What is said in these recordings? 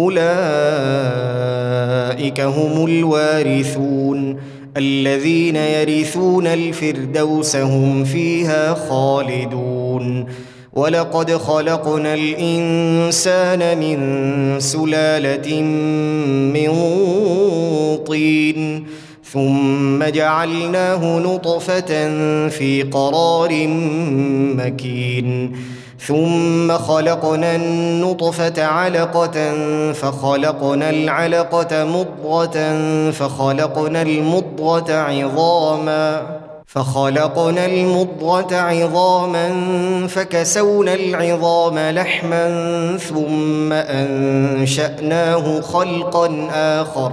أولئك هم الوارثون. الذين يرثون الفردوس هم فيها خالدون. ولقد خلقنا الإنسان من سلالة من طين ثم جعلناه نطفة في قرار مكين. ثم خلقنا النطفة علقة فخلقنا العلقة مضغة فخلقنا المضغة عظاما فخلقنا المضغة عظاما فكسونا العظام لحما ثم أنشأناه خلقا آخر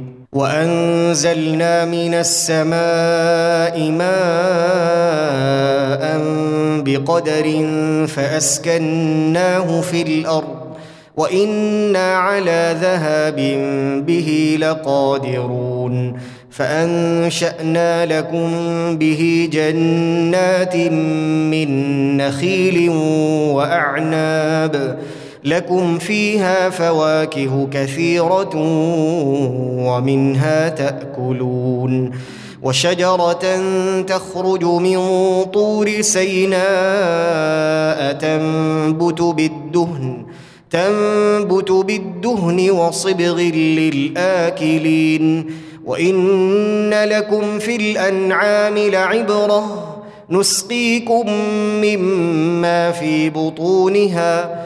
وأنزلنا من السماء ماء بقدر فأسكناه في الأرض وإنا على ذهاب به لقادرون فأنشأنا لكم به جنات من نخيل وأعناب لكم فيها فواكه كثيرة ومنها تأكلون. وشجرة تخرج من طور سيناء تنبت بالدهن تنبت بالدهن وصبغ للآكلين. وإن لكم في الأنعام لعبرة نسقيكم مما في بطونها.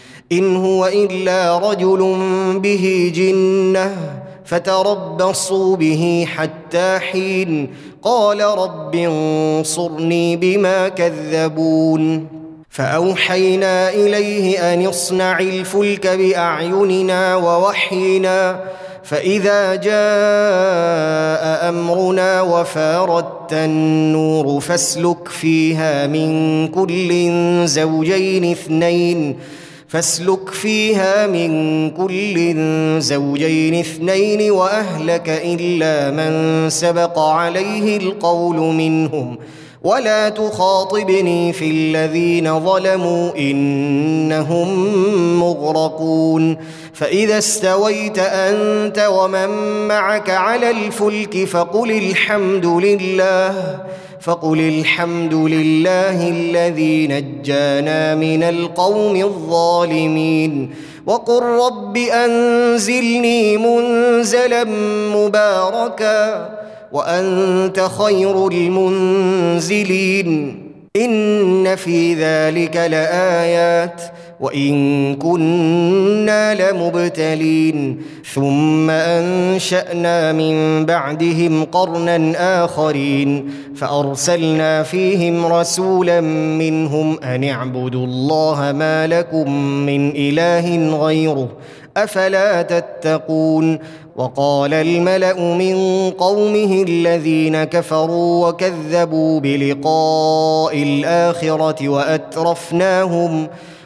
إن هو إلا رجل به جنة فتربصوا به حتى حين قال رب انصرني بما كذبون فأوحينا إليه أن اصنع الفلك بأعيننا ووحينا فإذا جاء أمرنا وفاردت النور فاسلك فيها من كل زوجين اثنين فاسلك فيها من كل زوجين اثنين وأهلك إلا من سبق عليه القول منهم. ولا تخاطبني في الذين ظلموا إنهم مغرقون. فإذا استويت أنت ومن معك على الفلك فقل الحمد لله. فقل الحمد لله الذي نجانا من القوم الظالمين. وقل رب أنزلني منزلا مباركا وأنت خير المنزلين. إن في ذلك لآيات وإن كنا لمبتلين ثم أنشأنا من بعدهم قرنا آخرين فأرسلنا فيهم رسولا منهم أن اعبدوا الله ما لكم من إله غيره أفلا تتقون وقال الملأ من قومه الذين كفروا وكذبوا بلقاء الآخرة وأترفناهم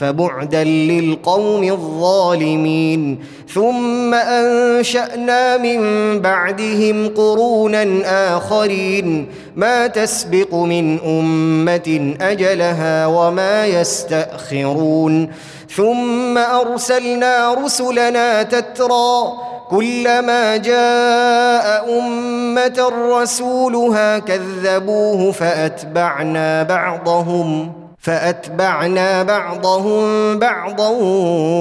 فبعدا للقوم الظالمين. ثم أنشأنا من بعدهم قرونا آخرين. ما تسبق من أمة أجلها وما يستأخرون. ثم أرسلنا رسلنا تترى كلما جاء أمة رسولها كذبوه فأتبعنا بعضهم. فأتبعنا بعضهم بعضا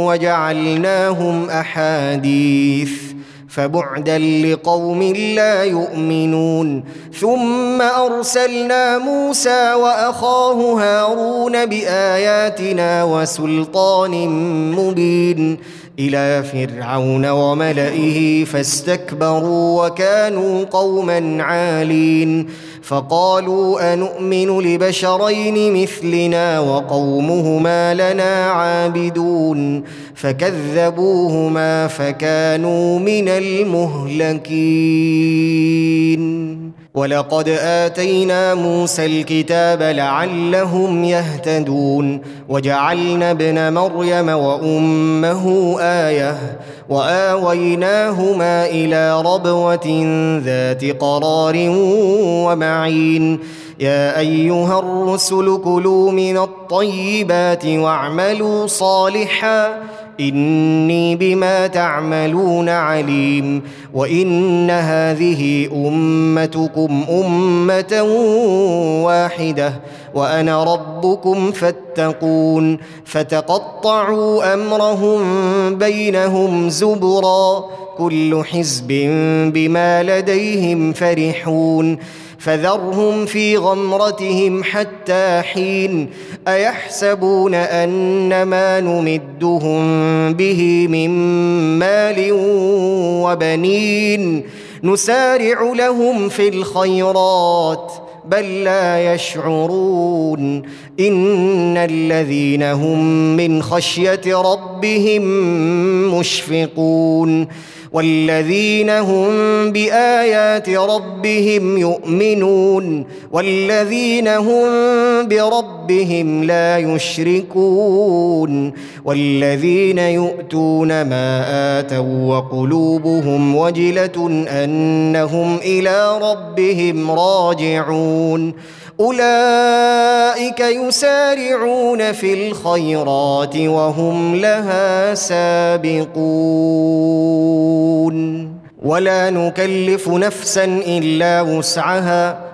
وجعلناهم أحاديث فبعدا لقوم لا يؤمنون ثم أرسلنا موسى وأخاه هارون بآياتنا وسلطان مبين إلى فرعون وملئه فاستكبروا وكانوا قوما عالين فقالوا انومن لبشرين مثلنا وقومهما لنا عابدون فكذبوهما فكانوا من المهلكين ولقد اتينا موسى الكتاب لعلهم يهتدون وجعلنا ابن مريم وامه إيه واويناهما إلى ربوه ذات قرار ومعين يا ايها الرسل كلوا من الطيبات واعملوا صالحا إني بما تعملون عليم وإن هذه أمتكم أمة واحدة وأنا ربكم فاتقون فتقطعوا أمرهم بينهم زبرا كل حزب بما لديهم فرحون فذرهم في غمرتهم حتى حين أيحسبون ان ما نمدهم به من مال وبنين نسارع لهم في الخيرات بل لا يشعرون إن الذين هم من خشية ربهم مشفقون والذين هم بآيات ربهم يؤمنون والذين هم بربهم لا يشركون والذين يؤتون ما آتوا وقلوبهم وجلة أنهم إلى ربهم راجعون أولئك يسارعون في الخيرات وهم لها سابقون. ولا نكلف نفسا إلا وسعها.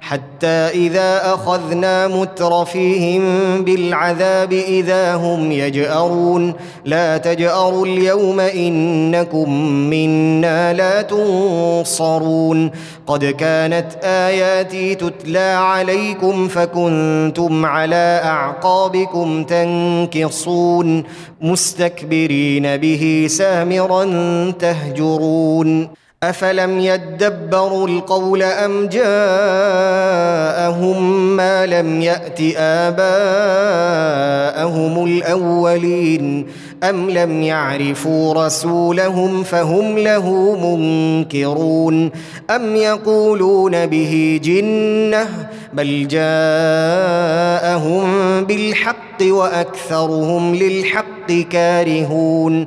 حتى إذا أخذنا مترفيهم بالعذاب إذا هم يجأرون. لا تجأروا اليوم إنكم منا لا تنصرون. قد كانت آياتي تتلى عليكم فكنتم على أعقابكم تنكصون. مستكبرين به سامرا تهجرون. افلم يدبروا القول ام جاءهم ما لم يات اباءهم الاولين ام لم يعرفوا رسولهم فهم له منكرون ام يقولون به جنه بل جاءهم بالحق واكثرهم للحق كارهون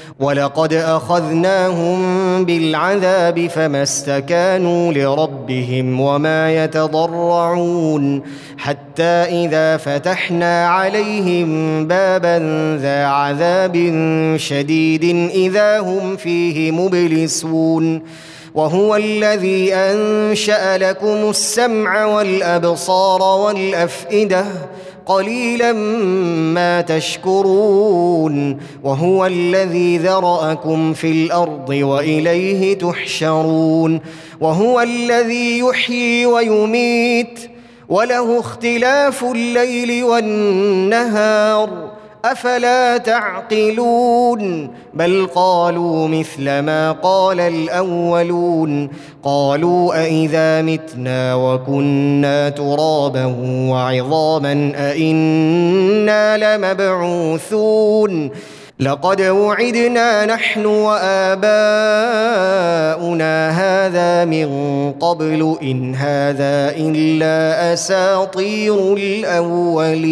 ولقد اخذناهم بالعذاب فما استكانوا لربهم وما يتضرعون حتى اذا فتحنا عليهم بابا ذا عذاب شديد اذا هم فيه مبلسون وهو الذي انشا لكم السمع والابصار والافئده قليلا ما تشكرون وهو الذي ذرأكم في الأرض وإليه تحشرون وهو الذي يحيي ويميت وله اختلاف الليل والنهار أفلا تعقلون؟ بل قالوا مثل ما قال الأولون. قالوا أإذا متنا وكنا ترابا وعظاما أإنا لمبعوثون. لقد وعدنا نحن وآباؤنا هذا من قبل إن هذا إلا أساطير الأولين.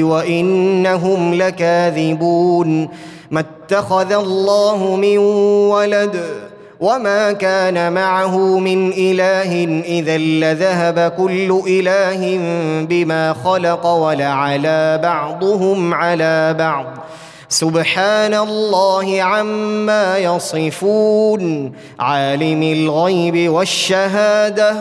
وإنهم لكاذبون. ما اتخذ الله من ولد وما كان معه من إله إذا لذهب كل إله بما خلق ولعلى بعضهم على بعض. سبحان الله عما يصفون. عالم الغيب والشهادة.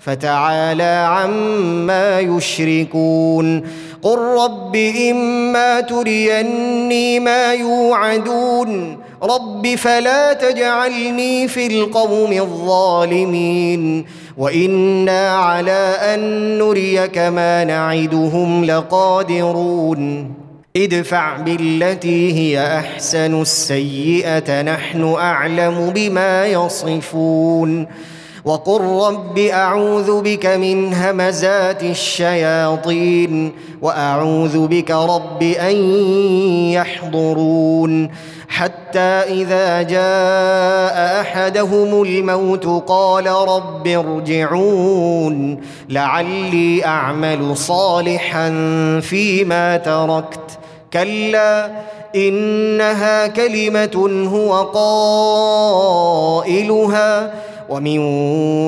فتعالى عما يشركون قل رب إما تريني ما يوعدون رب فلا تجعلني في القوم الظالمين وإنا على أن نريك ما نعدهم لقادرون ادفع بالتي هي أحسن السيئة نحن أعلم بما يصفون وقل رب اعوذ بك من همزات الشياطين واعوذ بك رب ان يحضرون حتى اذا جاء احدهم الموت قال رب ارجعون لعلي اعمل صالحا فيما تركت كلا انها كلمه هو قائلها ومن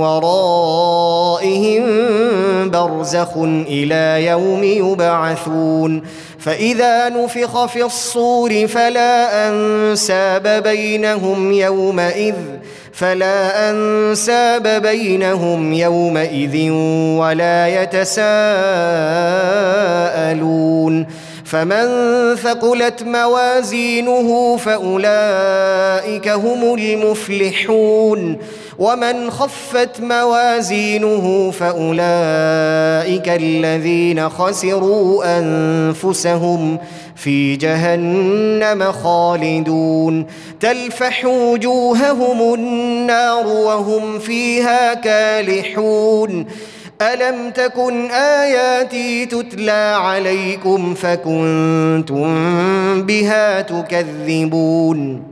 ورائهم برزخ إلى يوم يبعثون فإذا نفخ في الصور فلا أنساب بينهم يومئذ فلا أنساب بينهم يومئذ ولا يتساءلون فمن ثقلت موازينه فأولئك هم المفلحون ومن خفت موازينه فأولئك الذين خسروا أنفسهم في جهنم خالدون. تلفح وجوههم النار وهم فيها كالحون. ألم تكن آياتي تتلى عليكم فكنتم بها تكذبون؟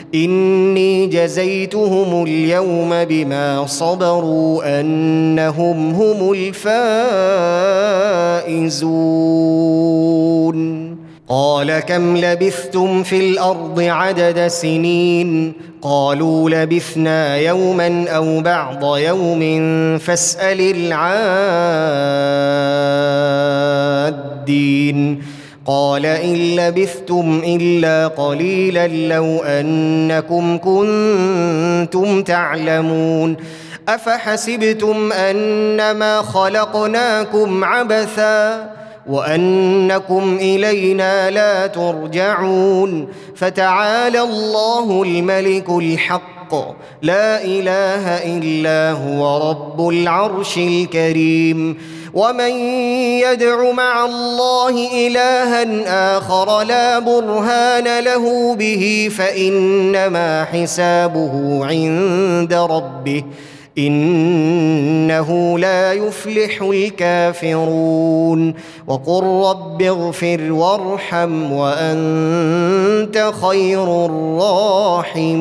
إني جزيتهم اليوم بما صبروا أنهم هم الفائزون. قال كم لبثتم في الأرض عدد سنين؟ قالوا لبثنا يوما أو بعض يوم فاسأل العادين. قال إن لبثتم إلا قليلا لو أنكم كنتم تعلمون أفحسبتم أنما خلقناكم عبثا وأنكم إلينا لا ترجعون فتعالى الله الملك الحق لا إله إلا هو رب العرش الكريم. ومن يدع مع الله إلها آخر لا برهان له به فإنما حسابه عند ربه. إنه لا يفلح الكافرون. وقل رب اغفر وارحم وأنت خير الراحمين.